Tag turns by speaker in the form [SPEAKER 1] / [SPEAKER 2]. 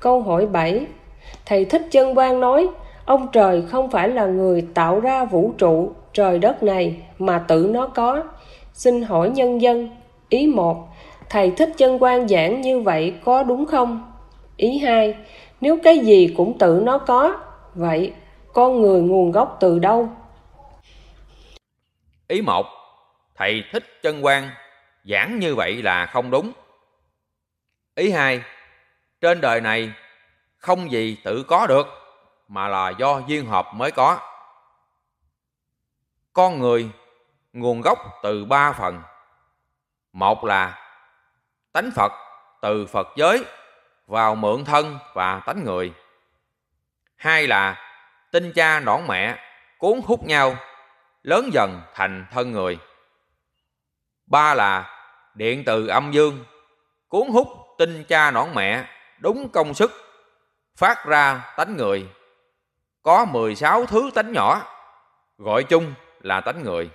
[SPEAKER 1] Câu hỏi 7 Thầy Thích Chân Quang nói, ông trời không phải là người tạo ra vũ trụ, trời đất này mà tự nó có. Xin hỏi nhân dân, ý 1, thầy Thích Chân Quang giảng như vậy có đúng không? Ý 2, nếu cái gì cũng tự nó có, vậy con người nguồn gốc từ đâu?
[SPEAKER 2] Ý 1, thầy Thích Chân Quang giảng như vậy là không đúng. Ý 2, trên đời này, không gì tự có được, mà là do duyên hợp mới có. Con người, nguồn gốc từ ba phần. Một là tánh phật từ phật giới vào mượn thân và tánh người. Hai là tinh cha nõn mẹ, cuốn hút nhau, lớn dần thành thân người. Ba là điện từ âm dương, cuốn hút tinh cha nõn mẹ đúng công sức, phát ra tánh người. Có 16 thứ tánh nhỏ, gọi chung là tánh người.